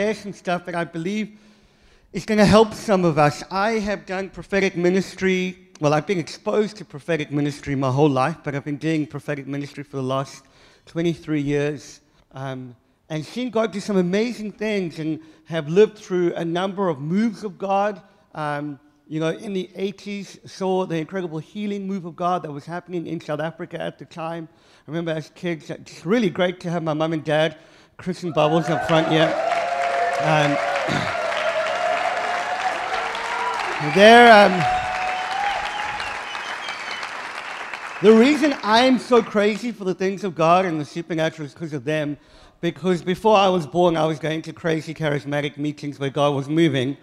share some stuff that I believe is going to help some of us. I have done prophetic ministry. Well, I've been exposed to prophetic ministry my whole life, but I've been doing prophetic ministry for the last 23 years. Um, and seen God do some amazing things and have lived through a number of moves of God. Um, you know, in the 80s, saw the incredible healing move of God that was happening in South Africa at the time. I remember as kids, it's really great to have my mum and dad, Christian Bubbles up front here. Um, there, um, the reason I'm so crazy for the things of God and the supernatural is because of them. Because before I was born, I was going to crazy charismatic meetings where God was moving.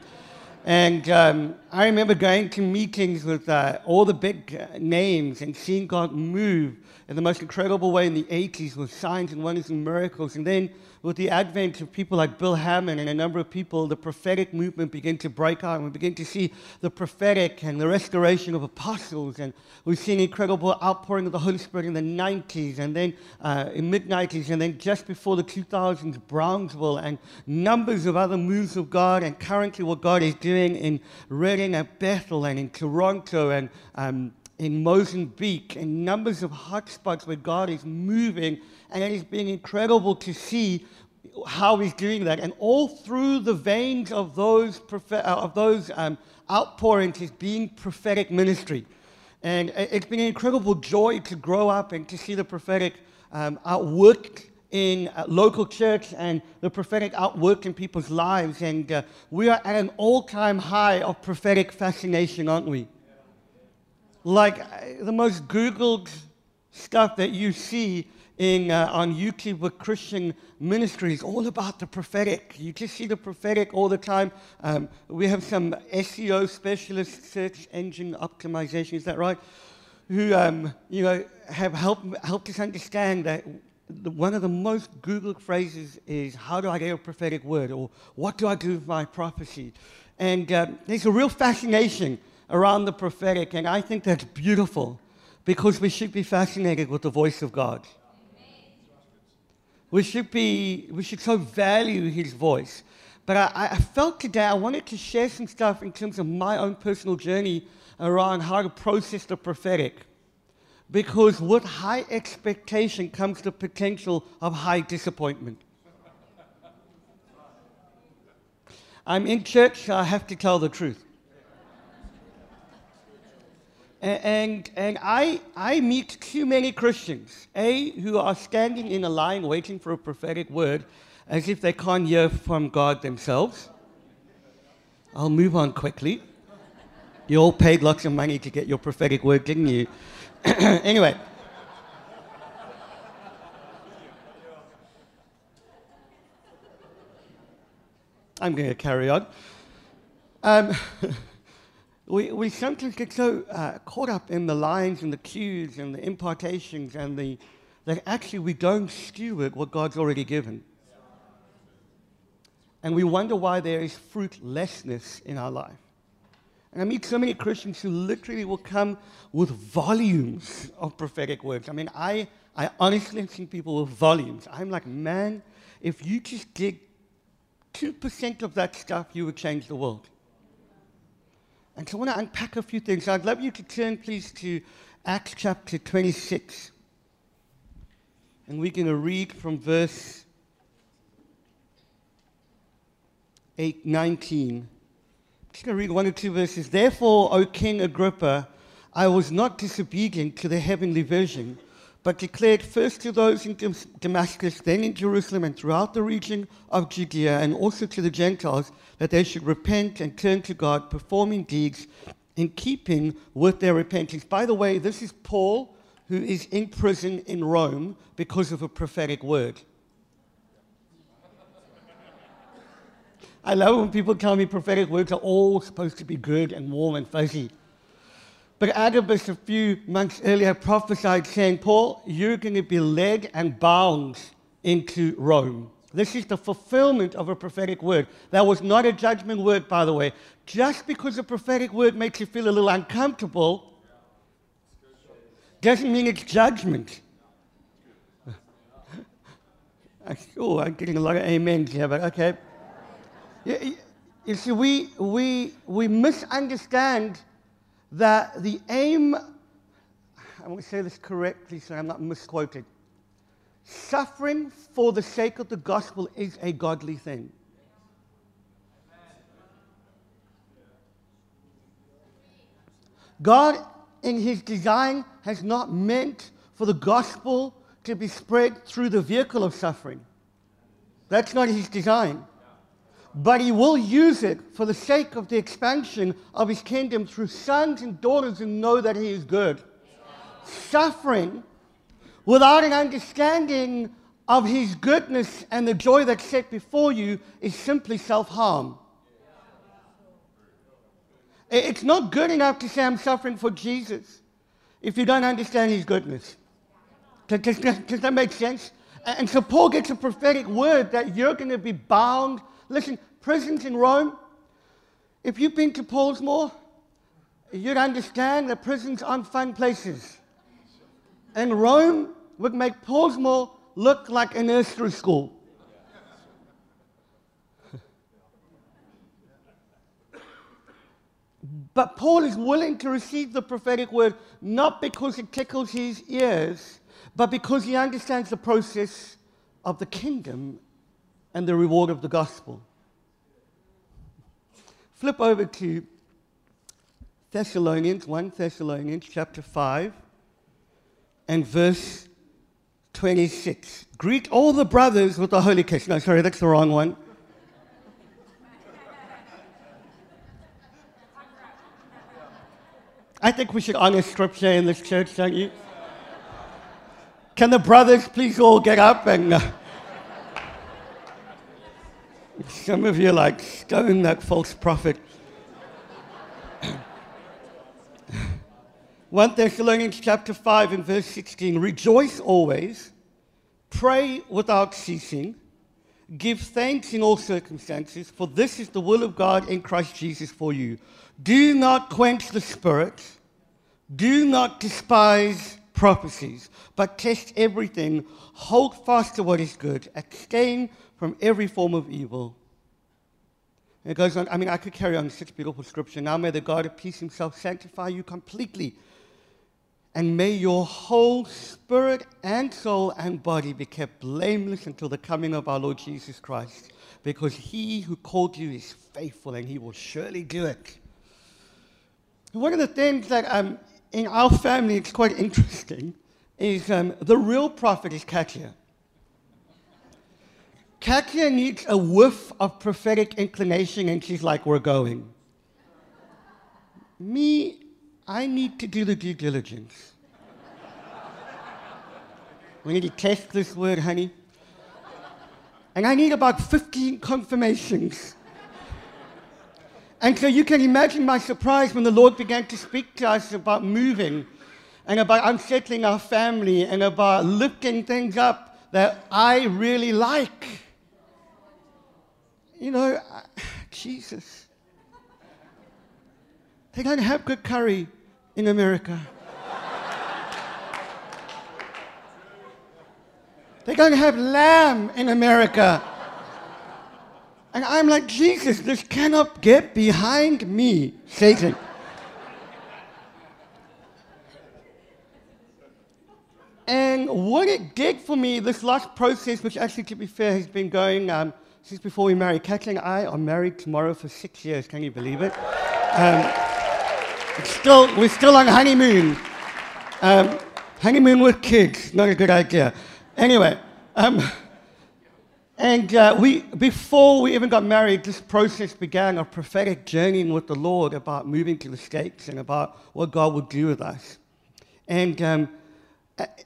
And um, I remember going to meetings with uh, all the big uh, names and seeing God move in the most incredible way in the 80s with signs and wonders and miracles. And then with the advent of people like Bill Hamon and a number of people, the prophetic movement began to break out. And we begin to see the prophetic and the restoration of apostles. And we've seen incredible outpouring of the Holy Spirit in the 90s and then uh, in mid 90s. And then just before the 2000s, Brownsville and numbers of other moves of God. And currently, what God is doing in Redding and Bethel and in Toronto and um, in Mozambique and numbers of hotspots where God is moving and it has been incredible to see how he's doing that. And all through the veins of those, uh, of those um, outpourings is being prophetic ministry. And it's been an incredible joy to grow up and to see the prophetic um, outworked in uh, local church and the prophetic outwork in people's lives. And uh, we are at an all time high of prophetic fascination, aren't we? Like uh, the most Googled stuff that you see in, uh, on YouTube with Christian ministries, all about the prophetic. You just see the prophetic all the time. Um, we have some SEO specialists, search engine optimization, is that right? Who um, you know have helped helped us understand that one of the most Googled phrases is "How do I get a prophetic word?" or "What do I do with my prophecy?" And uh, there's a real fascination around the prophetic, and I think that's beautiful because we should be fascinated with the voice of God. We should be, we should so value his voice. But I, I, felt today I wanted to share some stuff in terms of my own personal journey around how to process the prophetic. Because with high expectation comes the potential of high disappointment. I'm in church, so I have to tell the truth. And, and I, I meet too many Christians, A, who are standing in a line waiting for a prophetic word as if they can't hear from God themselves. I'll move on quickly. You all paid lots of money to get your prophetic word, didn't you? anyway. I'm going to carry on. Um, we, we sometimes get so uh, caught up in the lines and the queues and the impartations and the that actually we don't steward what God's already given. And we wonder why there is fruitlessness in our life. And I meet so many Christians who literally will come with volumes of prophetic words. I mean, I, I honestly see people with volumes. I'm like, man, if you just did 2% of that stuff, you would change the world. And so I want to unpack a few things. I'd love you to turn, please, to Acts chapter 26. And we're going to read from verse 8, 19. I'm just going to read one or two verses. Therefore, O King Agrippa, I was not disobedient to the heavenly vision but declared first to those in Damascus, then in Jerusalem, and throughout the region of Judea, and also to the Gentiles, that they should repent and turn to God, performing deeds in keeping with their repentance. By the way, this is Paul, who is in prison in Rome because of a prophetic word. I love when people tell me prophetic words are all supposed to be good and warm and fuzzy. But Agabus, a few months earlier, prophesied saying, Paul, you're going to be led and bound into Rome. This is the fulfillment of a prophetic word. That was not a judgment word, by the way. Just because a prophetic word makes you feel a little uncomfortable doesn't mean it's judgment. oh, I'm getting a lot of amens here, but okay. You, you see, we, we, we misunderstand that the aim, I want to say this correctly so I'm not misquoted. Suffering for the sake of the gospel is a godly thing. God, in his design, has not meant for the gospel to be spread through the vehicle of suffering. That's not his design. But he will use it for the sake of the expansion of his kingdom through sons and daughters who know that he is good. Suffering without an understanding of his goodness and the joy that's set before you is simply self harm. It's not good enough to say I'm suffering for Jesus if you don't understand his goodness. Does, does, does that make sense? And so Paul gets a prophetic word that you're going to be bound. Listen, prisons in Rome, if you've been to Pollsmoor, you'd understand that prisons aren't fun places. And Rome would make Pollsmoor look like a nursery school. But Paul is willing to receive the prophetic word not because it tickles his ears, but because he understands the process of the kingdom and the reward of the gospel. Flip over to Thessalonians, 1 Thessalonians chapter 5 and verse 26. Greet all the brothers with a holy kiss. No, sorry, that's the wrong one. I think we should honor scripture in this church, don't you? Can the brothers please all get up and. Uh, some of you like stone that false prophet. 1 Thessalonians chapter 5 and verse 16 Rejoice always, pray without ceasing, give thanks in all circumstances, for this is the will of God in Christ Jesus for you. Do not quench the spirit, do not despise prophecies, but test everything, hold fast to what is good, abstain from every form of evil. It goes on, I mean, I could carry on such beautiful scripture. Now may the God of peace himself sanctify you completely. And may your whole spirit and soul and body be kept blameless until the coming of our Lord Jesus Christ. Because he who called you is faithful and he will surely do it. One of the things that um, in our family it's quite interesting is um, the real prophet is Katya. Katya needs a whiff of prophetic inclination, and she's like, We're going. Me, I need to do the due diligence. we need to test this word, honey. And I need about 15 confirmations. And so you can imagine my surprise when the Lord began to speak to us about moving and about unsettling our family and about lifting things up that I really like. You know, Jesus. They don't have good curry in America. they don't have lamb in America. And I'm like, Jesus, this cannot get behind me, Satan. and what it did for me, this last process, which actually, to be fair, has been going um, since before we married. Kathleen and I are married tomorrow for six years. Can you believe it? Um, still, we're still on honeymoon. Um, honeymoon with kids, not a good idea. Anyway, um, and uh, we, before we even got married, this process began a prophetic journeying with the Lord about moving to the States and about what God would do with us. And um,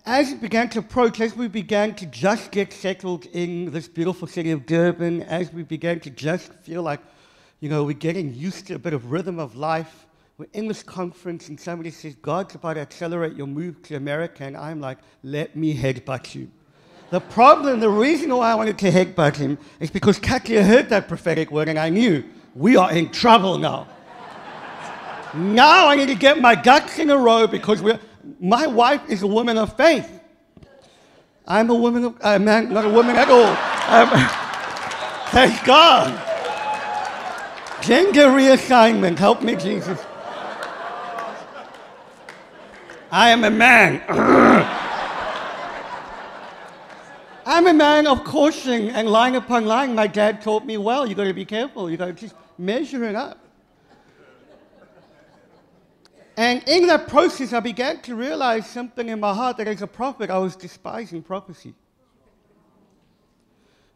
as it began to approach, as we began to just get settled in this beautiful city of Durban, as we began to just feel like, you know, we're getting used to a bit of rhythm of life, we're in this conference and somebody says, God's about to accelerate your move to America. And I'm like, let me headbutt you. The problem, the reason why I wanted to headbutt him is because Katya heard that prophetic word and I knew we are in trouble now. now I need to get my ducks in a row because we're my wife is a woman of faith. I'm a woman of, man, not a woman at all. Um, thank God. Gender reassignment. Help me, Jesus. I am a man. I'm a man of caution and line upon line. My dad taught me well. You got to be careful. You got to just measure it up. And in that process, I began to realize something in my heart that as a prophet, I was despising prophecy.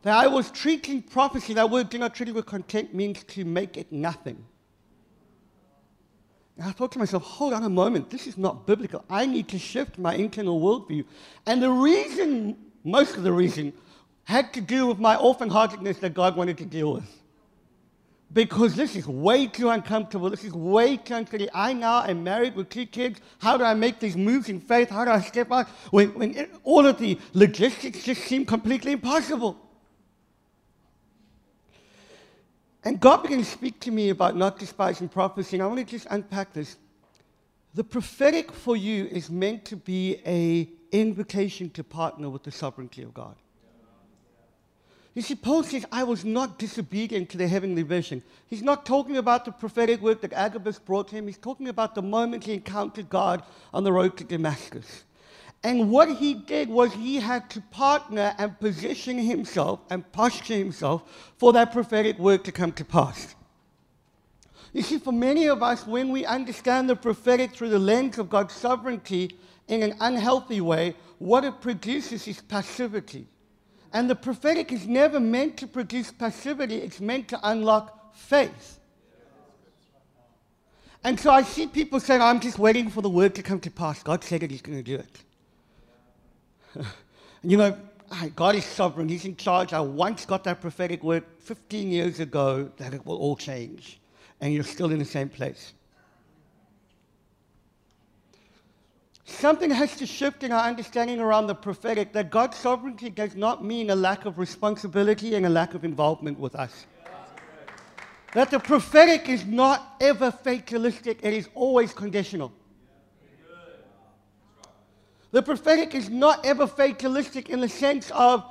That I was treating prophecy, that word do not treat it with contempt means to make it nothing. And I thought to myself, hold on a moment, this is not biblical. I need to shift my internal worldview. And the reason, most of the reason, had to do with my orphan heartedness that God wanted to deal with because this is way too uncomfortable. This is way too uncomfortable. I now am married with two kids. How do I make these moves in faith? How do I step out when, when it, all of the logistics just seem completely impossible? And God began to speak to me about not despising prophecy, and I want to just unpack this. The prophetic for you is meant to be an invitation to partner with the sovereignty of God. You see, Paul says, I was not disobedient to the heavenly vision. He's not talking about the prophetic word that Agabus brought him. He's talking about the moment he encountered God on the road to Damascus. And what he did was he had to partner and position himself and posture himself for that prophetic word to come to pass. You see, for many of us, when we understand the prophetic through the lens of God's sovereignty in an unhealthy way, what it produces is passivity. And the prophetic is never meant to produce passivity, it's meant to unlock faith. And so I see people saying, I'm just waiting for the word to come to pass. God said it, He's going to do it. you know, God is sovereign, He's in charge. I once got that prophetic word 15 years ago that it will all change. And you're still in the same place. Something has to shift in our understanding around the prophetic that God's sovereignty does not mean a lack of responsibility and a lack of involvement with us. That the prophetic is not ever fatalistic, it is always conditional. The prophetic is not ever fatalistic in the sense of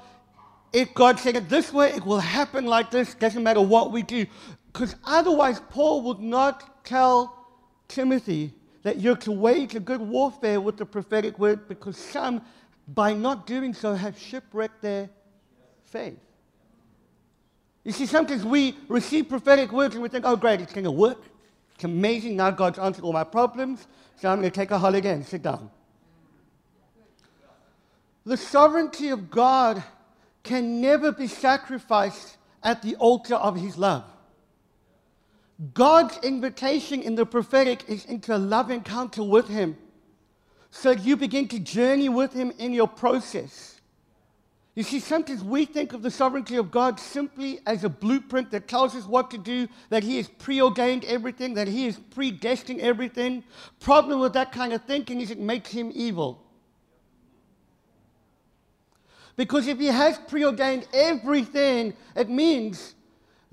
if God said it this way, it will happen like this, doesn't matter what we do. Because otherwise, Paul would not tell Timothy that you're to wage a good warfare with the prophetic word because some, by not doing so, have shipwrecked their faith. You see, sometimes we receive prophetic words and we think, oh, great, it's going to work. It's amazing. Now God's answered all my problems, so I'm going to take a holiday and sit down. The sovereignty of God can never be sacrificed at the altar of his love. God's invitation in the prophetic is into a love encounter with Him. So you begin to journey with Him in your process. You see, sometimes we think of the sovereignty of God simply as a blueprint that tells us what to do, that He has preordained everything, that He has predestined everything. Problem with that kind of thinking is it makes Him evil. Because if He has preordained everything, it means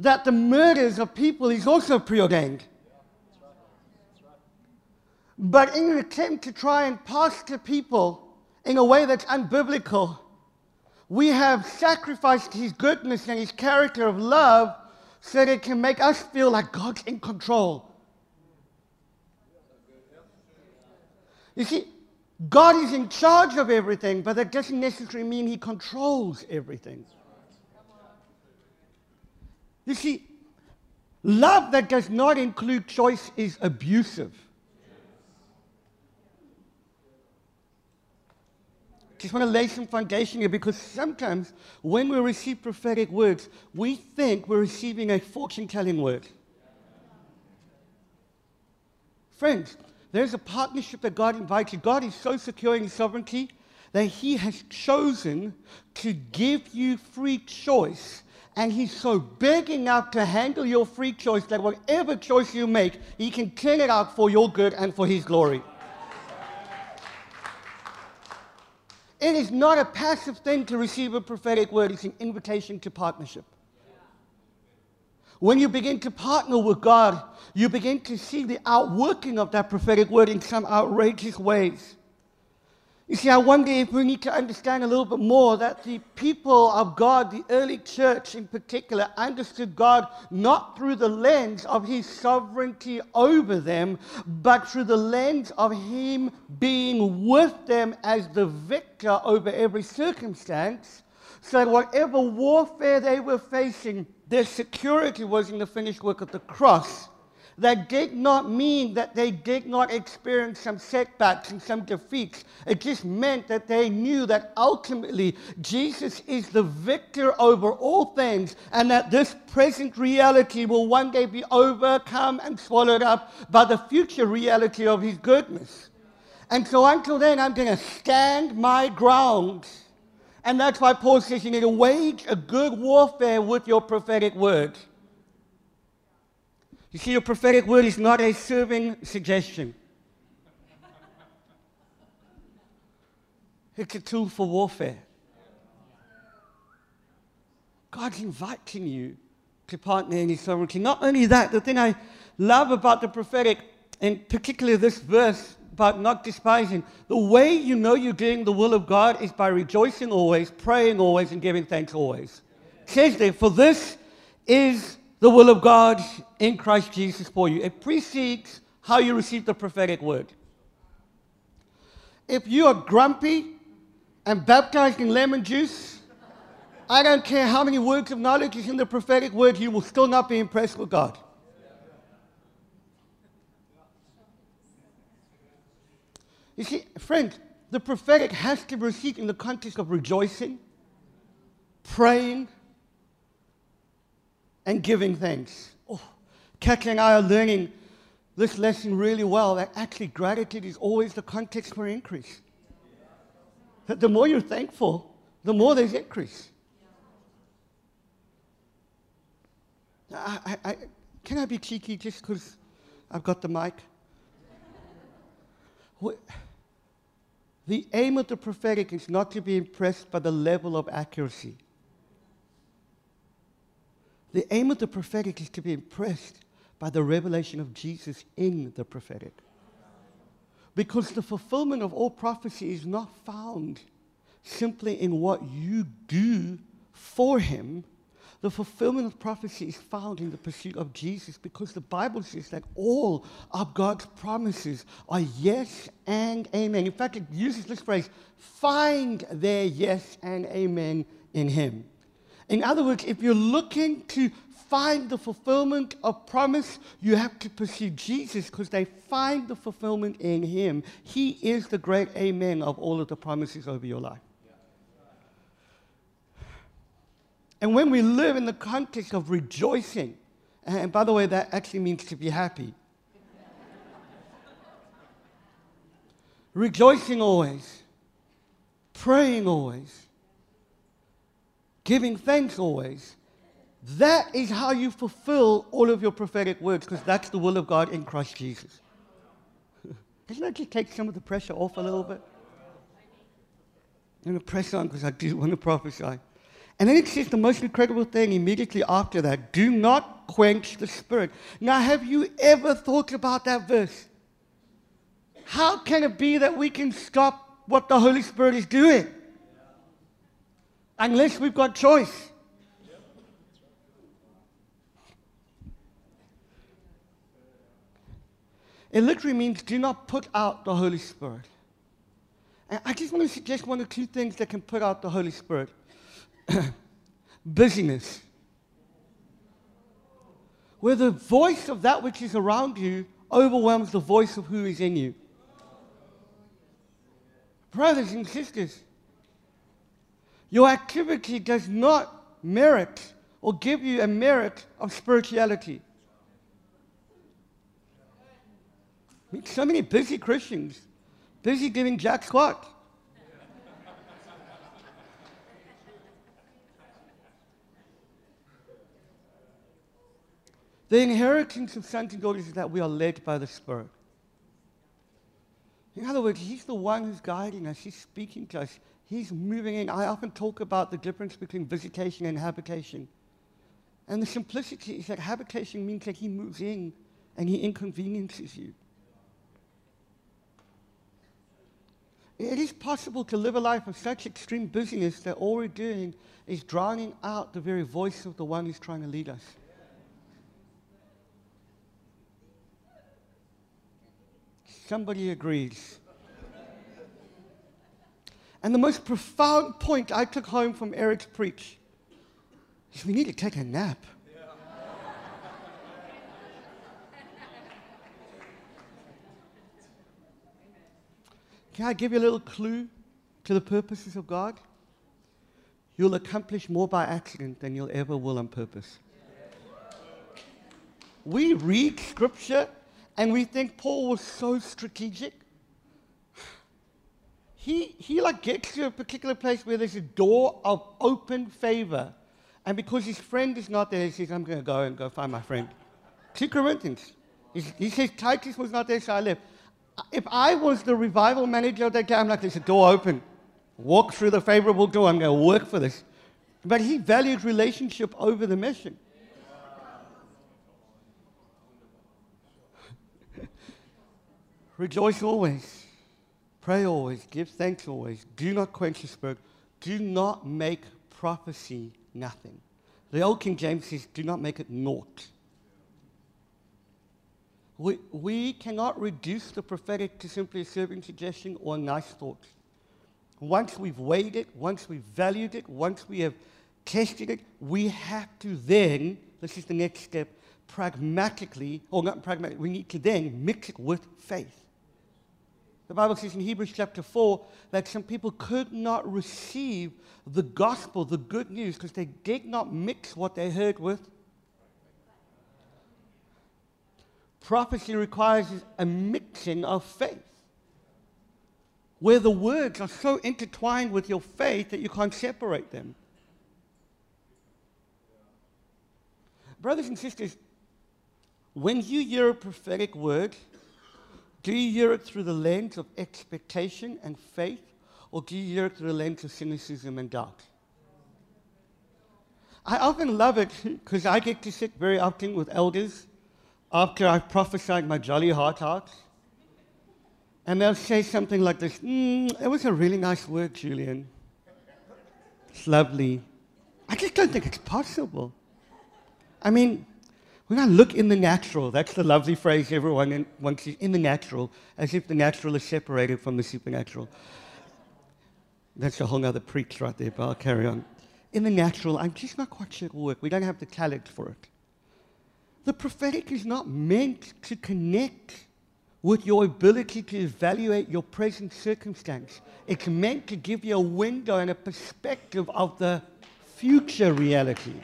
that the murders of people is also preordained. But in an attempt to try and pastor people in a way that's unbiblical, we have sacrificed his goodness and his character of love so that it can make us feel like God's in control. You see, God is in charge of everything, but that doesn't necessarily mean he controls everything. You see, love that does not include choice is abusive. Just want to lay some foundation here because sometimes when we receive prophetic words, we think we're receiving a fortune telling word. Friends, there's a partnership that God invites you. God is so secure in his sovereignty that he has chosen to give you free choice and he's so big enough to handle your free choice that whatever choice you make, he can turn it out for your good and for his glory. It is not a passive thing to receive a prophetic word, it's an invitation to partnership. When you begin to partner with God, you begin to see the outworking of that prophetic word in some outrageous ways. You see, I wonder if we need to understand a little bit more that the people of God, the early church in particular, understood God not through the lens of his sovereignty over them, but through the lens of him being with them as the victor over every circumstance. So whatever warfare they were facing, their security was in the finished work of the cross that did not mean that they did not experience some setbacks and some defeats. It just meant that they knew that ultimately Jesus is the victor over all things and that this present reality will one day be overcome and swallowed up by the future reality of his goodness. And so until then, I'm going to stand my ground. And that's why Paul says you need to wage a good warfare with your prophetic word. You see, your prophetic word is not a serving suggestion. It's a tool for warfare. God's inviting you to partner in His sovereignty. Not only that, the thing I love about the prophetic, and particularly this verse about not despising, the way you know you're doing the will of God is by rejoicing always, praying always, and giving thanks always. It says there, for this is the will of God in Christ Jesus for you. It precedes how you receive the prophetic word. If you are grumpy and baptized in lemon juice, I don't care how many words of knowledge is in the prophetic word, you will still not be impressed with God. You see, friend, the prophetic has to be received in the context of rejoicing, praying, and giving thanks. Oh, Kathy and I are learning this lesson really well that actually gratitude is always the context for increase. That the more you're thankful, the more there's increase. I, I, can I be cheeky just because I've got the mic? The aim of the prophetic is not to be impressed by the level of accuracy. The aim of the prophetic is to be impressed by the revelation of Jesus in the prophetic. Because the fulfillment of all prophecy is not found simply in what you do for him. The fulfillment of prophecy is found in the pursuit of Jesus because the Bible says that all of God's promises are yes and amen. In fact, it uses this phrase find their yes and amen in him. In other words, if you're looking to find the fulfillment of promise, you have to pursue Jesus because they find the fulfillment in Him. He is the great amen of all of the promises over your life. And when we live in the context of rejoicing, and by the way, that actually means to be happy. rejoicing always, praying always, giving thanks always. That is how you fulfill all of your prophetic words, because that's the will of God in Christ Jesus. Doesn't that just take some of the pressure off a little bit? I'm going to press on because I do want to prophesy. And then it says the most incredible thing immediately after that do not quench the spirit. Now, have you ever thought about that verse? How can it be that we can stop what the Holy Spirit is doing? Unless we've got choice. It literally means do not put out the Holy Spirit. And I just want to suggest one or two things that can put out the Holy Spirit busyness. Where the voice of that which is around you overwhelms the voice of who is in you. Brothers and sisters, your activity does not merit or give you a merit of spirituality. So many busy Christians, busy giving jack squat. the inheritance of sons and daughters is that we are led by the Spirit. In other words, He's the one who's guiding us, He's speaking to us. He's moving in. I often talk about the difference between visitation and habitation. And the simplicity is that habitation means that he moves in and he inconveniences you. It is possible to live a life of such extreme busyness that all we're doing is drowning out the very voice of the one who's trying to lead us. Somebody agrees. And the most profound point I took home from Eric's preach is we need to take a nap. Can I give you a little clue to the purposes of God? You'll accomplish more by accident than you'll ever will on purpose. We read scripture and we think Paul was so strategic. He, he like gets to a particular place where there's a door of open favor. And because his friend is not there, he says, I'm going to go and go find my friend. 2 Corinthians. He says, Titus was not there, so I left if I was the revival manager of that guy, I'm like, there's a door open. Walk through the favorable door. I'm going to work for this. But he valued relationship over the mission. Rejoice always. Pray always. Give thanks always. Do not quench the spirit. Do not make prophecy nothing. The old King James says, do not make it naught. We, we cannot reduce the prophetic to simply a serving suggestion or a nice thought. Once we've weighed it, once we've valued it, once we have tested it, we have to then, this is the next step, pragmatically, or not pragmatically, we need to then mix it with faith. The Bible says in Hebrews chapter 4 that some people could not receive the gospel, the good news, because they did not mix what they heard with Prophecy requires a mixing of faith, where the words are so intertwined with your faith that you can't separate them. Brothers and sisters, when you hear a prophetic word, do you hear it through the lens of expectation and faith, or do you hear it through the lens of cynicism and doubt? I often love it because I get to sit very often with elders after I've prophesied my jolly heart out. And they'll say something like this mm, It was a really nice word, Julian. It's lovely. I just don't think it's possible. I mean, when I look in the natural, that's the lovely phrase everyone wants in the natural, as if the natural is separated from the supernatural. That's a whole other preach right there, but I'll carry on. In the natural, I'm just not quite sure it'll work. We don't have the talent for it. The prophetic is not meant to connect with your ability to evaluate your present circumstance. It's meant to give you a window and a perspective of the future reality.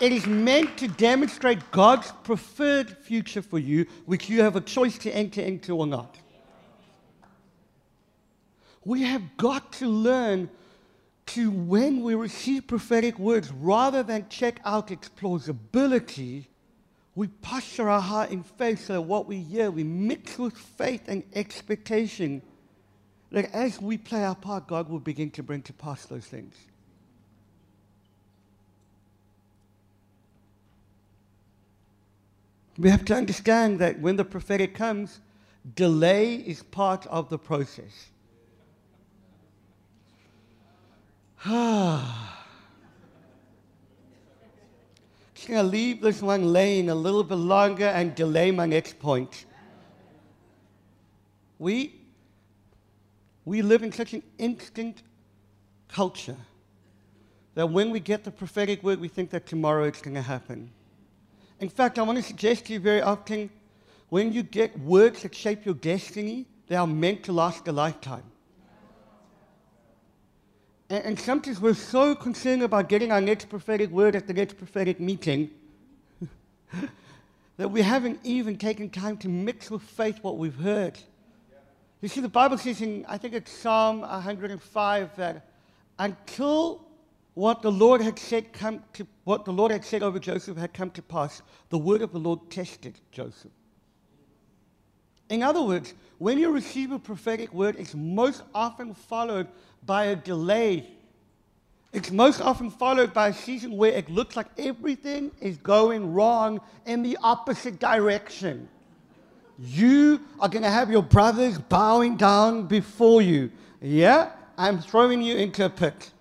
It is meant to demonstrate God's preferred future for you, which you have a choice to enter into or not. We have got to learn to when we receive prophetic words, rather than check out its plausibility, we posture our heart in faith so that what we hear, we mix with faith and expectation that as we play our part, God will begin to bring to pass those things. We have to understand that when the prophetic comes, delay is part of the process. Just going to leave this one laying a little bit longer and delay my next point. We, we live in such an instant culture that when we get the prophetic word, we think that tomorrow it's going to happen. In fact, I want to suggest to you very often when you get words that shape your destiny, they are meant to last a lifetime. And, and sometimes we're so concerned about getting our next prophetic word at the next prophetic meeting that we haven't even taken time to mix with faith what we've heard. You see, the Bible says in, I think it's Psalm 105, that until what the Lord had said come to, what the Lord had said over Joseph had come to pass, the word of the Lord tested Joseph. In other words, when you receive a prophetic word, it's most often followed by a delay. It's most often followed by a season where it looks like everything is going wrong in the opposite direction. You are going to have your brothers bowing down before you. Yeah? I'm throwing you into a pit.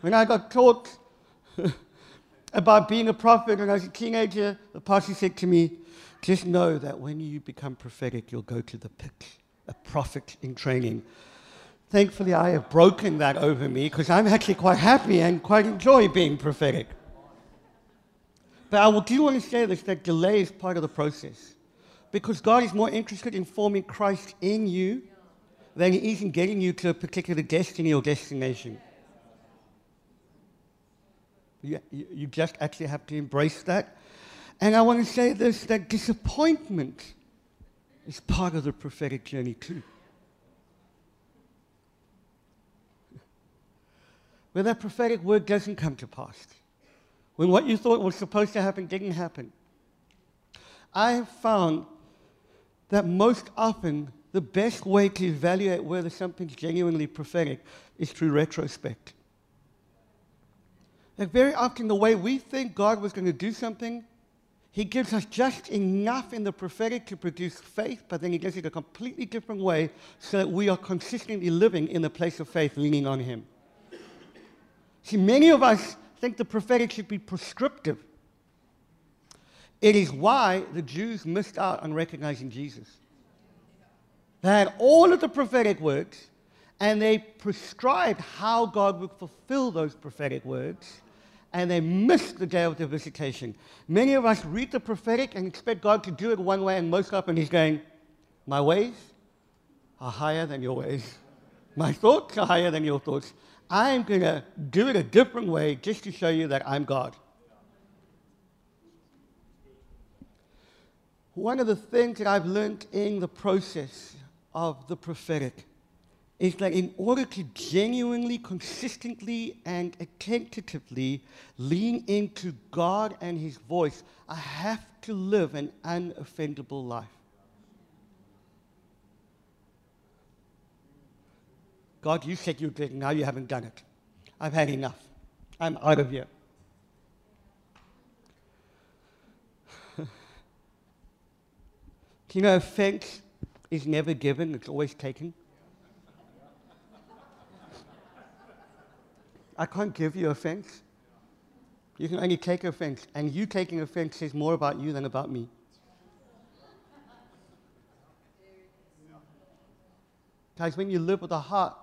When I got taught about being a prophet when I was a teenager, the pastor said to me, just know that when you become prophetic, you'll go to the pit, a prophet in training. Thankfully, I have broken that over me because I'm actually quite happy and quite enjoy being prophetic. But I do want to say this that delay is part of the process because God is more interested in forming Christ in you than He is in getting you to a particular destiny or destination. You, you just actually have to embrace that. And I want to say this that disappointment is part of the prophetic journey too. When that prophetic word doesn't come to pass, when what you thought was supposed to happen didn't happen. I have found that most often the best way to evaluate whether something's genuinely prophetic is through retrospect. Like very often, the way we think God was going to do something, He gives us just enough in the prophetic to produce faith, but then He does it a completely different way so that we are consistently living in the place of faith, leaning on Him. See, many of us think the prophetic should be prescriptive. It is why the Jews missed out on recognizing Jesus. They had all of the prophetic words, and they prescribed how God would fulfill those prophetic words and they miss the day of the visitation. Many of us read the prophetic and expect God to do it one way, and most often He's going, My ways are higher than your ways. My thoughts are higher than your thoughts. I'm going to do it a different way just to show you that I'm God. One of the things that I've learned in the process of the prophetic is that in order to genuinely, consistently, and attentively lean into God and His voice, I have to live an unoffendable life. God, you said you did, now you haven't done it. I've had enough. I'm out of here. you know, offense is never given, it's always taken. I can't give you offense. You can only take offense. And you taking offense says more about you than about me. Guys, when you live with a heart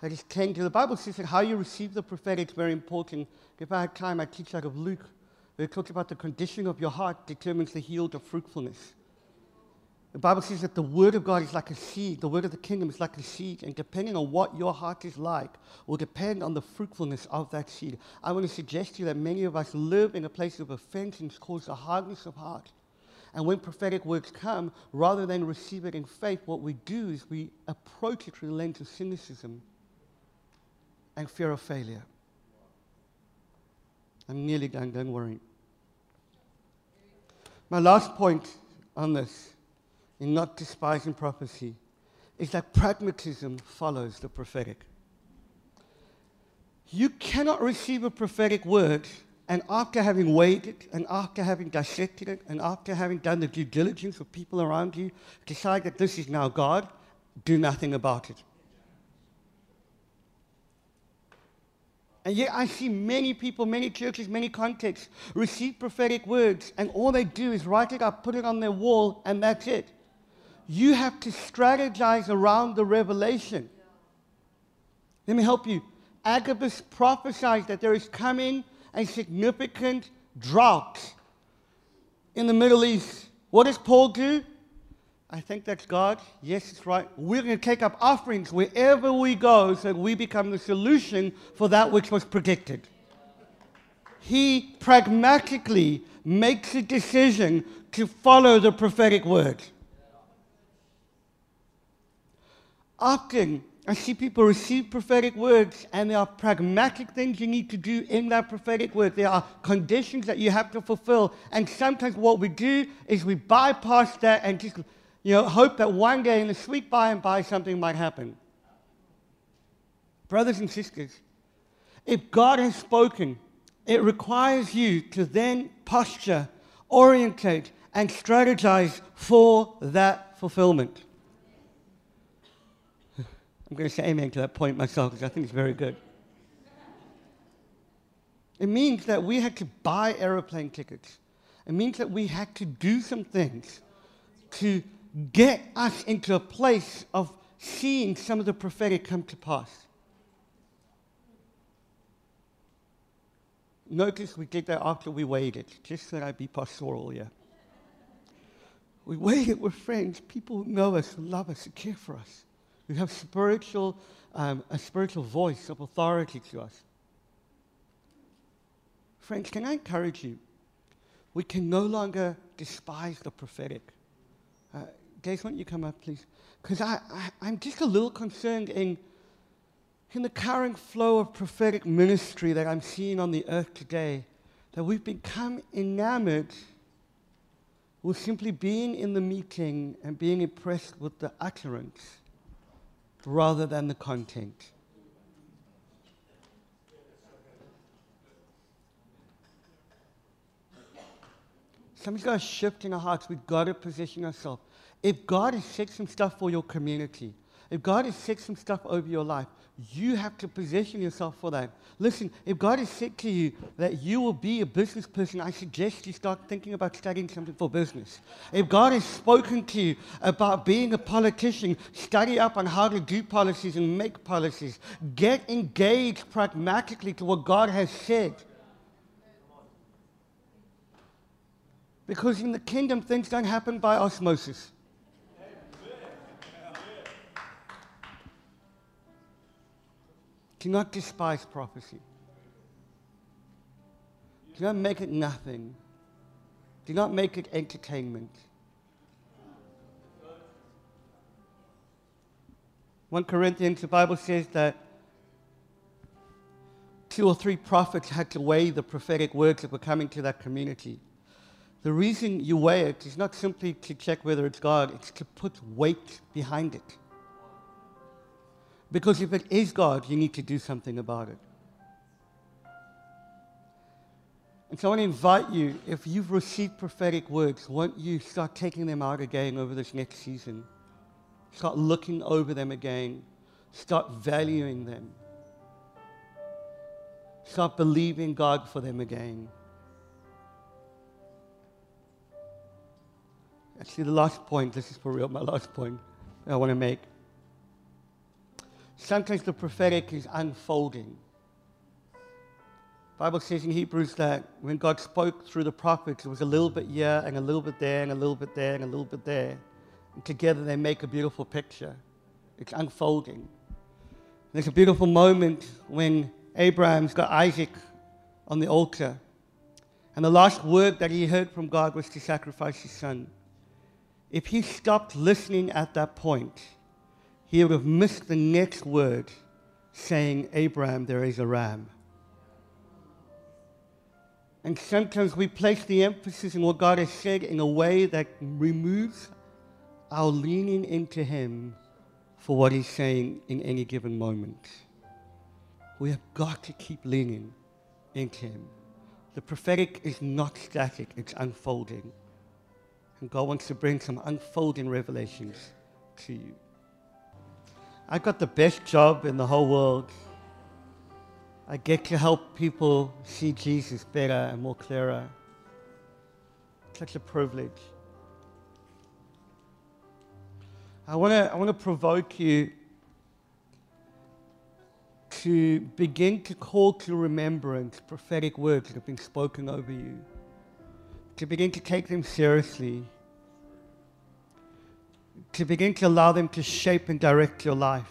that is to the Bible says that how you receive the prophetic is very important. If I had time, I'd teach out of Luke, where it talks about the condition of your heart determines the yield of fruitfulness. The Bible says that the word of God is like a seed. The word of the kingdom is like a seed. And depending on what your heart is like, will depend on the fruitfulness of that seed. I want to suggest to you that many of us live in a place of offense and cause a hardness of heart. And when prophetic words come, rather than receive it in faith, what we do is we approach it through the lens of cynicism and fear of failure. I'm nearly done, don't worry. My last point on this in not despising prophecy is that pragmatism follows the prophetic. You cannot receive a prophetic word and after having weighed it, and after having dissected it, and after having done the due diligence of people around you, decide that this is now God, do nothing about it. And yet, I see many people, many churches, many contexts receive prophetic words, and all they do is write it up, put it on their wall, and that's it you have to strategize around the revelation. Let me help you. Agabus prophesies that there is coming a significant drought in the Middle East. What does Paul do? I think that's God. Yes, it's right. We're going to take up offerings wherever we go so that we become the solution for that which was predicted. He pragmatically makes a decision to follow the prophetic word. Often, I see people receive prophetic words, and there are pragmatic things you need to do in that prophetic word. There are conditions that you have to fulfill. And sometimes what we do is we bypass that and just you know, hope that one day in the sweet by and by something might happen. Brothers and sisters, if God has spoken, it requires you to then posture orientate, and strategize for that fulfillment. I'm going to say amen to that point myself because I think it's very good. It means that we had to buy aeroplane tickets. It means that we had to do some things to get us into a place of seeing some of the prophetic come to pass. Notice we did that after we waited, just so that I'd be pastoral here. We waited with friends, people who know us, love us, care for us, who have spiritual, um, a spiritual voice of authority to us. Friends, can I encourage you? We can no longer despise the prophetic. Uh, Guys, why don't you come up, please? Because I, I, I'm just a little concerned in, in the current flow of prophetic ministry that I'm seeing on the earth today, that we've become enamored with simply being in the meeting and being impressed with the utterance rather than the content. Something's got to shift in our hearts. We've got to position ourselves. If God has set some stuff for your community, if God has set some stuff over your life, you have to position yourself for that. Listen, if God has said to you that you will be a business person, I suggest you start thinking about studying something for business. If God has spoken to you about being a politician, study up on how to do policies and make policies. Get engaged pragmatically to what God has said. Because in the kingdom, things don't happen by osmosis. Do not despise prophecy. Do not make it nothing. Do not make it entertainment. 1 Corinthians, the Bible says that two or three prophets had to weigh the prophetic words that were coming to that community. The reason you weigh it is not simply to check whether it's God, it's to put weight behind it. Because if it is God, you need to do something about it. And so I want to invite you, if you've received prophetic words, won't you start taking them out again over this next season? Start looking over them again. Start valuing them. Start believing God for them again. Actually, the last point, this is for real, my last point I want to make. Sometimes the prophetic is unfolding. Bible says in Hebrews that when God spoke through the prophets, it was a little bit here and a little bit there and a little bit there and a little bit there. And together they make a beautiful picture. It's unfolding. There's a beautiful moment when Abraham's got Isaac on the altar. And the last word that he heard from God was to sacrifice his son. If he stopped listening at that point, he would have missed the next word saying, Abraham, there is a ram. And sometimes we place the emphasis in what God has said in a way that removes our leaning into Him for what He's saying in any given moment. We have got to keep leaning into Him. The prophetic is not static, it's unfolding. And God wants to bring some unfolding revelations to you. I got the best job in the whole world. I get to help people see Jesus better and more clearer. Such a privilege. I want to I wanna provoke you to begin to call to remembrance prophetic words that have been spoken over you, to begin to take them seriously to begin to allow them to shape and direct your life.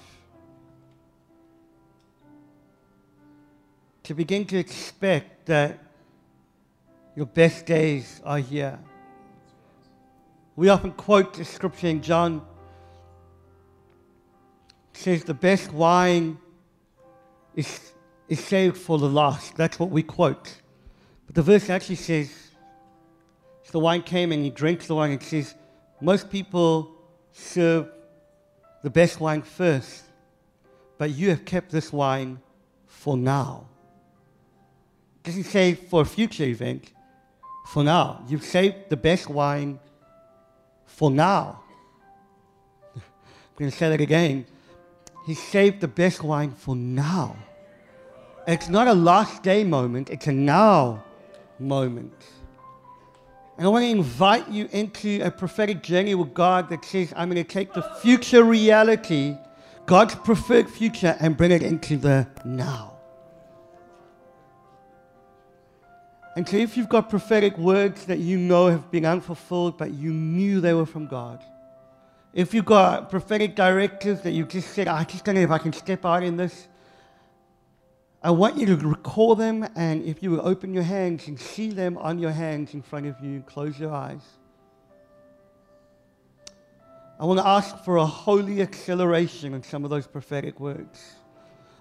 To begin to expect that your best days are here. We often quote the scripture in John. It says the best wine is, is saved for the last. That's what we quote. But the verse actually says, the wine came and he drinks the wine. It says, most people serve the best wine first, but you have kept this wine for now. It doesn't say for a future event, for now. You've saved the best wine for now. I'm going to say that again. He saved the best wine for now. It's not a last day moment, it's a now moment. And I want to invite you into a prophetic journey with God that says, I'm going to take the future reality, God's preferred future, and bring it into the now. And so, if you've got prophetic words that you know have been unfulfilled, but you knew they were from God, if you've got prophetic directives that you just said, I just don't know if I can step out in this, I want you to recall them, and if you will open your hands and see them on your hands in front of you, close your eyes. I want to ask for a holy acceleration in some of those prophetic words.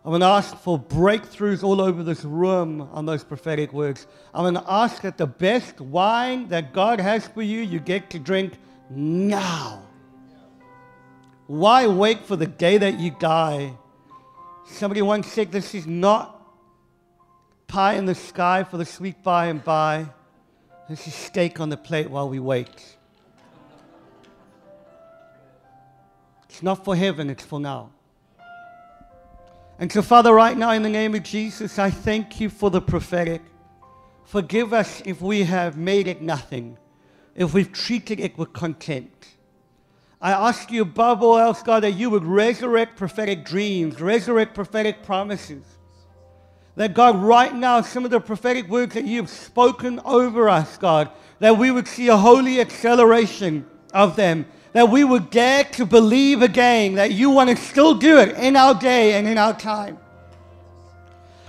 I want to ask for breakthroughs all over this room on those prophetic words. I want to ask that the best wine that God has for you, you get to drink now. Why wait for the day that you die? Somebody once said this is not pie in the sky for the sweet by and by. This is steak on the plate while we wait. It's not for heaven, it's for now. And so, Father, right now, in the name of Jesus, I thank you for the prophetic. Forgive us if we have made it nothing, if we've treated it with contempt. I ask you above all else, God, that you would resurrect prophetic dreams, resurrect prophetic promises. That God, right now, some of the prophetic words that you have spoken over us, God, that we would see a holy acceleration of them. That we would dare to believe again that you want to still do it in our day and in our time.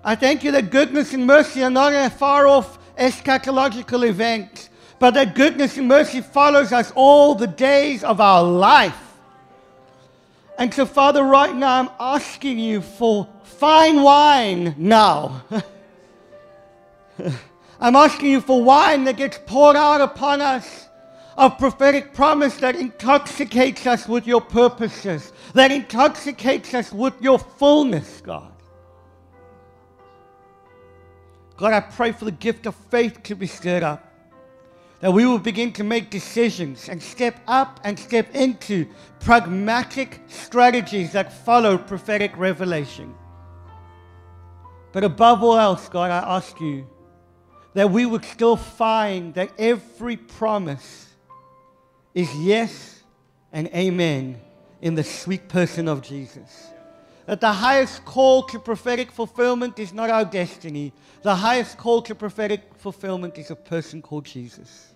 I thank you that goodness and mercy are not a far off eschatological event but that goodness and mercy follows us all the days of our life. And so, Father, right now I'm asking you for fine wine now. I'm asking you for wine that gets poured out upon us of prophetic promise that intoxicates us with your purposes, that intoxicates us with your fullness, God. God, I pray for the gift of faith to be stirred up that we will begin to make decisions and step up and step into pragmatic strategies that follow prophetic revelation. But above all else, God, I ask you that we would still find that every promise is yes and amen in the sweet person of Jesus. That the highest call to prophetic fulfillment is not our destiny. The highest call to prophetic fulfillment is a person called Jesus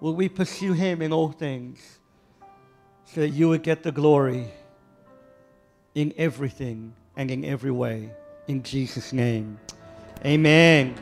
will we pursue him in all things so that you would get the glory in everything and in every way. In Jesus' name. Amen.